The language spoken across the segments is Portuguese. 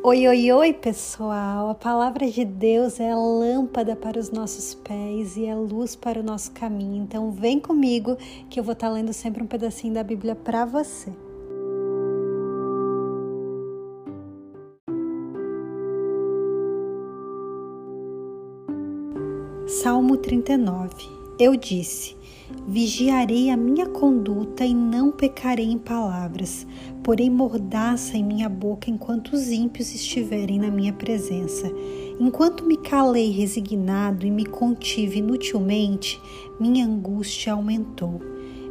Oi, oi, oi, pessoal! A palavra de Deus é lâmpada para os nossos pés e é luz para o nosso caminho. Então, vem comigo que eu vou estar lendo sempre um pedacinho da Bíblia para você. Salmo 39 Eu disse: Vigiarei a minha conduta e não pecarei em palavras, porém mordaça em minha boca enquanto os ímpios estiverem na minha presença. Enquanto me calei resignado e me contive inutilmente, minha angústia aumentou.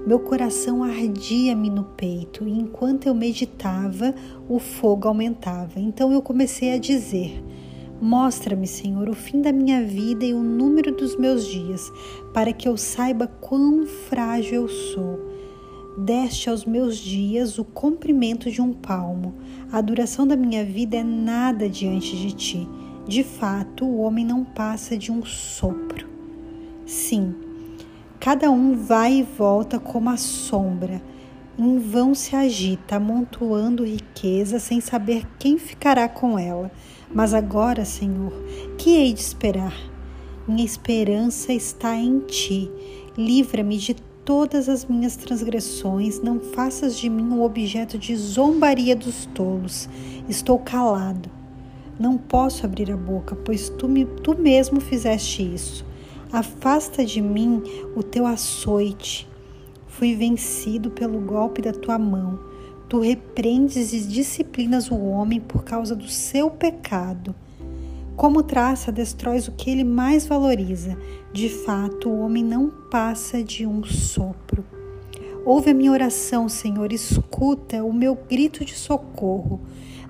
Meu coração ardia-me no peito, e enquanto eu meditava, o fogo aumentava. Então eu comecei a dizer: Mostra-me, Senhor, o fim da minha vida e o número dos meus dias, para que eu saiba quão frágil eu sou. Deste aos meus dias o comprimento de um palmo. A duração da minha vida é nada diante de ti. De fato, o homem não passa de um sopro. Sim, cada um vai e volta como a sombra. Em vão se agita, amontoando riqueza, sem saber quem ficará com ela. Mas agora, Senhor, que hei de esperar? Minha esperança está em ti. Livra-me de todas as minhas transgressões, não faças de mim um objeto de zombaria dos tolos. Estou calado. Não posso abrir a boca, pois tu, me, tu mesmo fizeste isso. Afasta de mim o teu açoite. Fui vencido pelo golpe da tua mão. Tu repreendes e disciplinas o homem por causa do seu pecado. Como traça, destróis o que ele mais valoriza. De fato, o homem não passa de um sopro. Ouve a minha oração, Senhor, escuta o meu grito de socorro.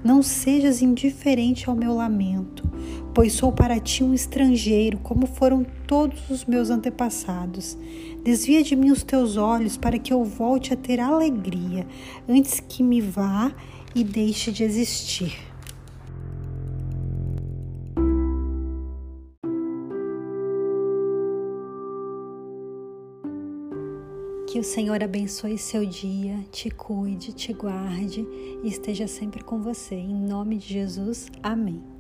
Não sejas indiferente ao meu lamento, pois sou para ti um estrangeiro, como foram todos os meus antepassados. Desvia de mim os teus olhos para que eu volte a ter alegria, antes que me vá e deixe de existir. Que o Senhor abençoe seu dia, te cuide, te guarde e esteja sempre com você. Em nome de Jesus, amém.